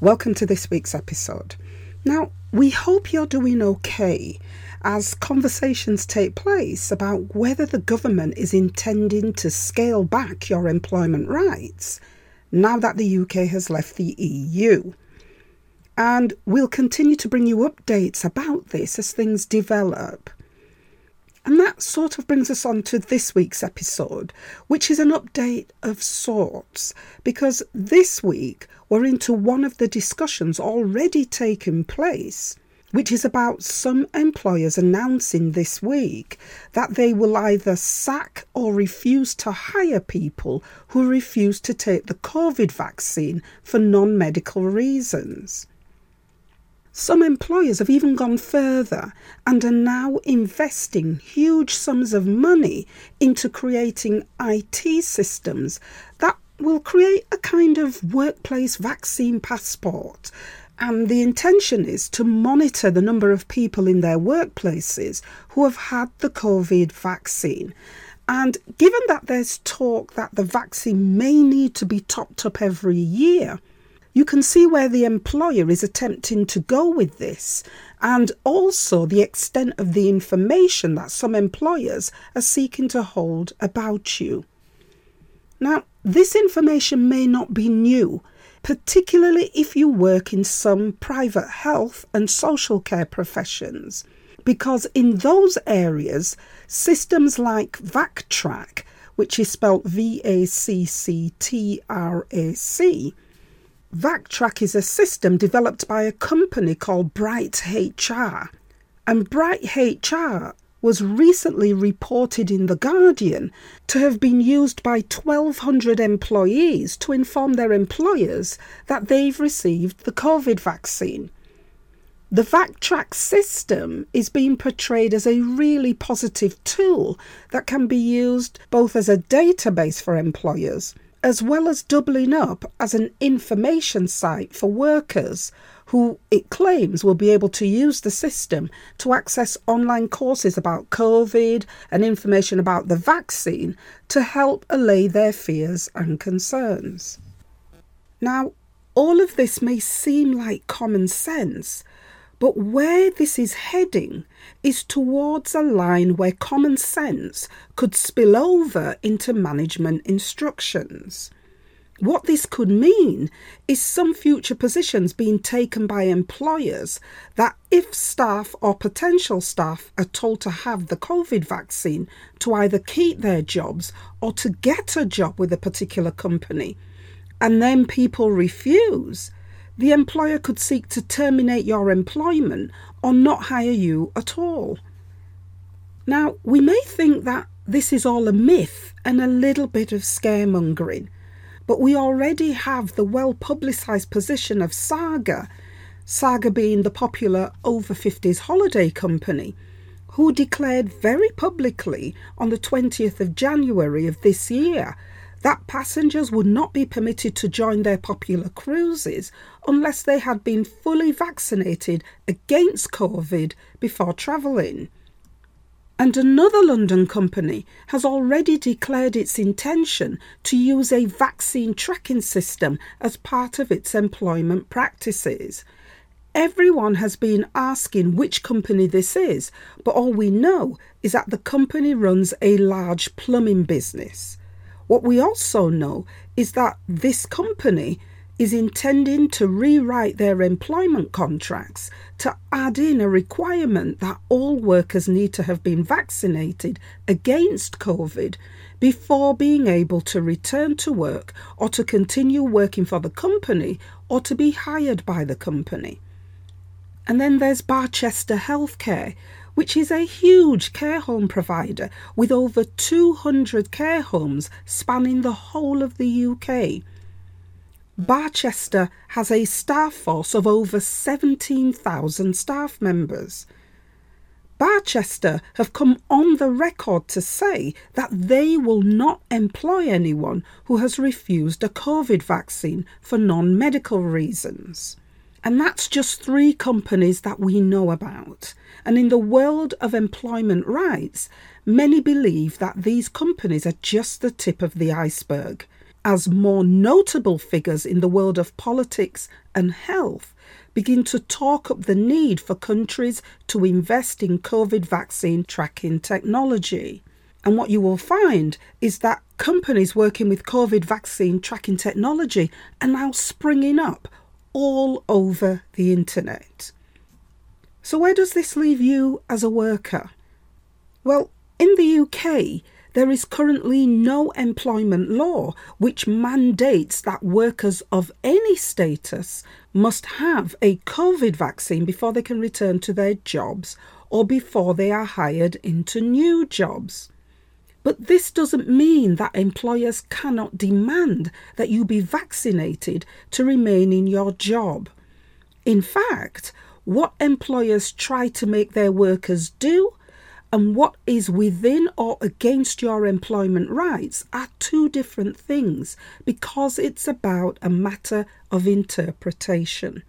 welcome to this week's episode. Now, we hope you're doing okay as conversations take place about whether the government is intending to scale back your employment rights now that the UK has left the EU. And we'll continue to bring you updates about this as things develop. And that sort of brings us on to this week's episode, which is an update of sorts, because this week we're into one of the discussions already taking place, which is about some employers announcing this week that they will either sack or refuse to hire people who refuse to take the COVID vaccine for non medical reasons. Some employers have even gone further and are now investing huge sums of money into creating IT systems that will create a kind of workplace vaccine passport. And the intention is to monitor the number of people in their workplaces who have had the COVID vaccine. And given that there's talk that the vaccine may need to be topped up every year, you can see where the employer is attempting to go with this, and also the extent of the information that some employers are seeking to hold about you. Now, this information may not be new, particularly if you work in some private health and social care professions, because in those areas, systems like VaccTrac, which is spelled V A C C T R A C, VaccTrac is a system developed by a company called Bright HR. And Bright HR was recently reported in The Guardian to have been used by 1,200 employees to inform their employers that they've received the COVID vaccine. The VaccTrac system is being portrayed as a really positive tool that can be used both as a database for employers as well as doubling up as an information site for workers who it claims will be able to use the system to access online courses about COVID and information about the vaccine to help allay their fears and concerns. Now, all of this may seem like common sense, but where this is heading is towards a line where common sense could spill over into management instructions. What this could mean is some future positions being taken by employers that, if staff or potential staff are told to have the COVID vaccine, to either keep their jobs or to get a job with a particular company, and then people refuse, the employer could seek to terminate your employment or not hire you at all. Now, we may think that this is all a myth and a little bit of scaremongering, but we already have the well publicised position of Saga, Saga being the popular over 50s holiday company, who declared very publicly on the 20th of January of this year that passengers would not be permitted to join their popular cruises unless they had been fully vaccinated against COVID before travelling. And another London company has already declared its intention to use a vaccine tracking system as part of its employment practices. Everyone has been asking which company this is, but all we know is that the company runs a large plumbing business. What we also know is that this company is intending to rewrite their employment contracts to add in a requirement that all workers need to have been vaccinated against COVID before being able to return to work or to continue working for the company or to be hired by the company. And then there's Barchester Healthcare, which is a huge care home provider with over 200 care homes spanning the whole of the UK. Barchester has a staff force of over 17,000 staff members. Barchester have come on the record to say that they will not employ anyone who has refused a COVID vaccine for non medical reasons. And that's just three companies that we know about. And in the world of employment rights, many believe that these companies are just the tip of the iceberg. As more notable figures in the world of politics and health begin to talk up the need for countries to invest in COVID vaccine tracking technology. And what you will find is that companies working with COVID vaccine tracking technology are now springing up all over the internet. So, where does this leave you as a worker? Well, in the UK, there is currently no employment law which mandates that workers of any status must have a COVID vaccine before they can return to their jobs or before they are hired into new jobs. But this doesn't mean that employers cannot demand that you be vaccinated to remain in your job. In fact, what employers try to make their workers do and what is within or against your employment rights are two different things because it's about a matter of interpretation.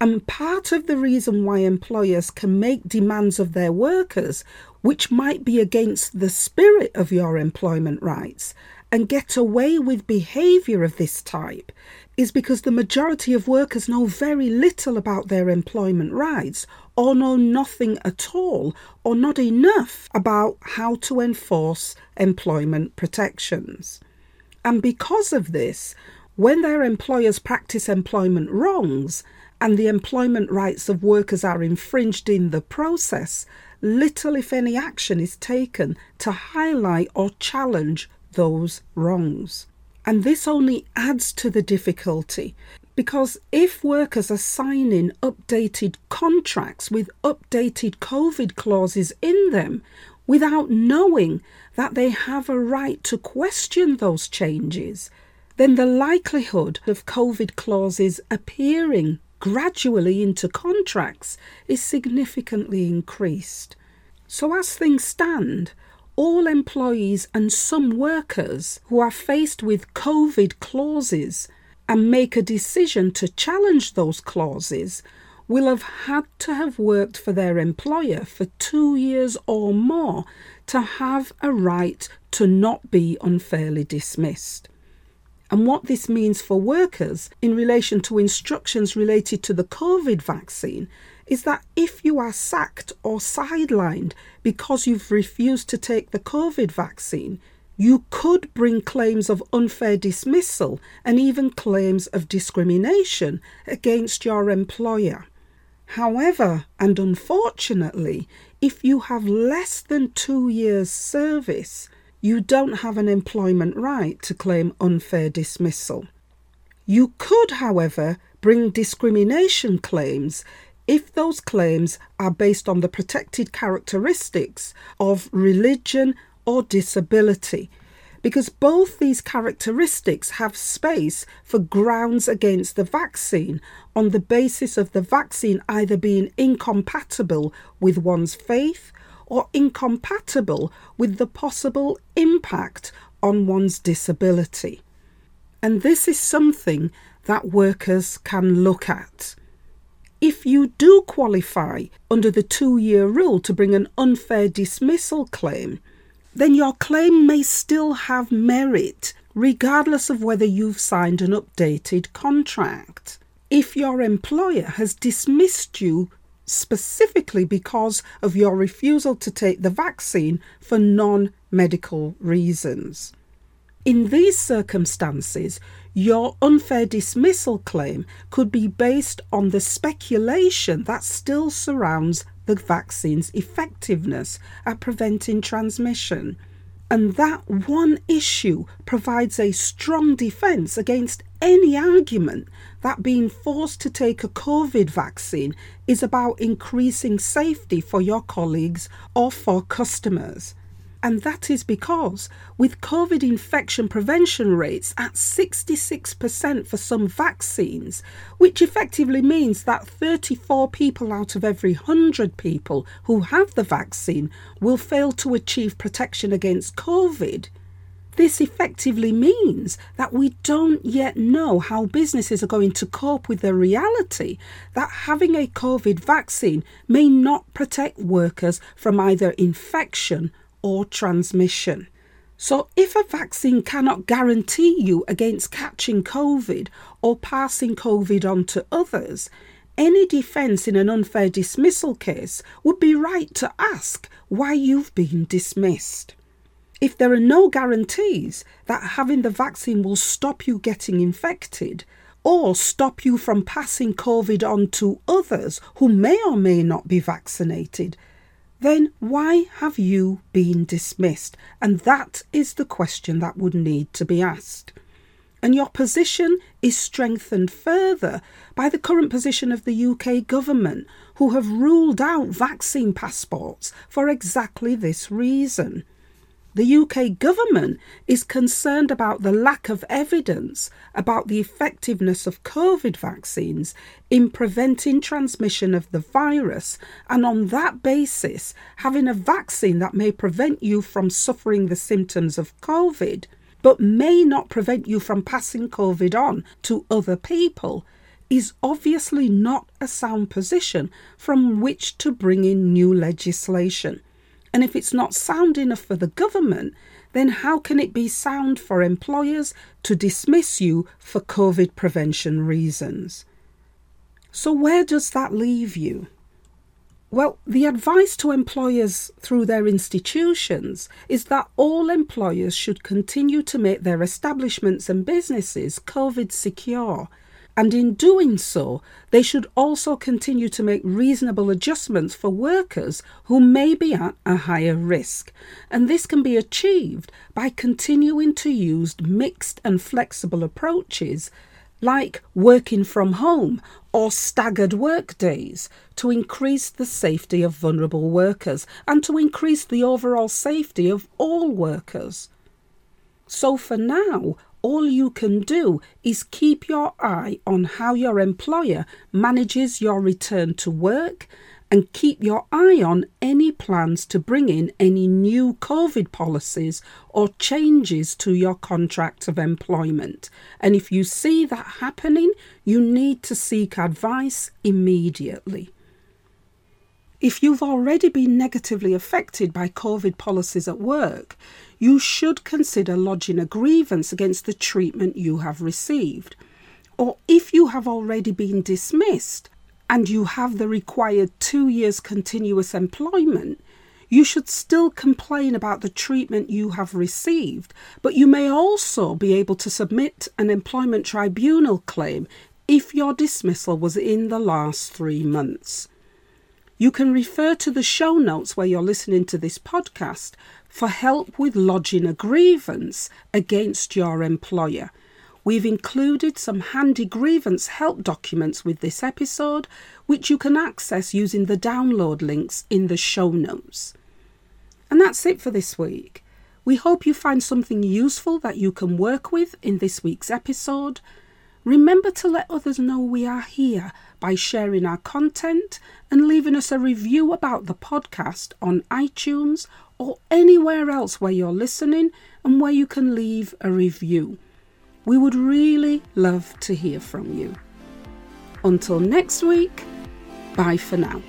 And part of the reason why employers can make demands of their workers, which might be against the spirit of your employment rights, and get away with behaviour of this type, is because the majority of workers know very little about their employment rights or know nothing at all or not enough about how to enforce employment protections. And because of this, when their employers practice employment wrongs and the employment rights of workers are infringed in the process, little, if any, action is taken to highlight or challenge those wrongs. And this only adds to the difficulty because if workers are signing updated contracts with updated COVID clauses in them without knowing that they have a right to question those changes, then the likelihood of COVID clauses appearing gradually into contracts is significantly increased. So, as things stand, all employees and some workers who are faced with COVID clauses and make a decision to challenge those clauses will have had to have worked for their employer for two years or more to have a right to not be unfairly dismissed. And what this means for workers in relation to instructions related to the COVID vaccine is that if you are sacked or sidelined because you've refused to take the COVID vaccine, you could bring claims of unfair dismissal and even claims of discrimination against your employer. However, and unfortunately, if you have less than two years' service, you don't have an employment right to claim unfair dismissal. You could, however, bring discrimination claims if those claims are based on the protected characteristics of religion, or disability, because both these characteristics have space for grounds against the vaccine on the basis of the vaccine either being incompatible with one's faith or incompatible with the possible impact on one's disability. And this is something that workers can look at. If you do qualify under the two year rule to bring an unfair dismissal claim, then your claim may still have merit, regardless of whether you've signed an updated contract. If your employer has dismissed you specifically because of your refusal to take the vaccine for non medical reasons. In these circumstances, your unfair dismissal claim could be based on the speculation that still surrounds the vaccine's effectiveness at preventing transmission. And that one issue provides a strong defence against any argument that being forced to take a COVID vaccine is about increasing safety for your colleagues or for customers. And that is because, with COVID infection prevention rates at 66% for some vaccines, which effectively means that 34 people out of every 100 people who have the vaccine will fail to achieve protection against COVID, this effectively means that we don't yet know how businesses are going to cope with the reality that having a COVID vaccine may not protect workers from either infection or transmission. So, if a vaccine cannot guarantee you against catching COVID or passing COVID on to others, any defence in an unfair dismissal case would be right to ask why you've been dismissed. If there are no guarantees that having the vaccine will stop you getting infected or stop you from passing COVID on to others who may or may not be vaccinated, then why have you been dismissed? And that is the question that would need to be asked. And your position is strengthened further by the current position of the UK government, who have ruled out vaccine passports for exactly this reason. The UK government is concerned about the lack of evidence about the effectiveness of COVID vaccines in preventing transmission of the virus, and on that basis, having a vaccine that may prevent you from suffering the symptoms of COVID but may not prevent you from passing COVID on to other people is obviously not a sound position from which to bring in new legislation. And if it's not sound enough for the government, then how can it be sound for employers to dismiss you for COVID prevention reasons? So, where does that leave you? Well, the advice to employers through their institutions is that all employers should continue to make their establishments and businesses COVID secure and in doing so, they should also continue to make reasonable adjustments for workers who may be at a higher risk. And this can be achieved by continuing to use mixed and flexible approaches like working from home or staggered work days to increase the safety of vulnerable workers and to increase the overall safety of all workers. So, for now, all you can do is keep your eye on how your employer manages your return to work and keep your eye on any plans to bring in any new COVID policies or changes to your contract of employment. And if you see that happening, you need to seek advice immediately. If you've already been negatively affected by COVID policies at work, you should consider lodging a grievance against the treatment you have received. Or if you have already been dismissed and you have the required two years continuous employment, you should still complain about the treatment you have received, but you may also be able to submit an employment tribunal claim if your dismissal was in the last three months. You can refer to the show notes where you're listening to this podcast for help with lodging a grievance against your employer. We've included some handy grievance help documents with this episode, which you can access using the download links in the show notes. And that's it for this week. We hope you find something useful that you can work with in this week's episode. Remember to let others know we are here by sharing our content and leaving us a review about the podcast on iTunes or anywhere else where you're listening and where you can leave a review. We would really love to hear from you. Until next week, bye for now.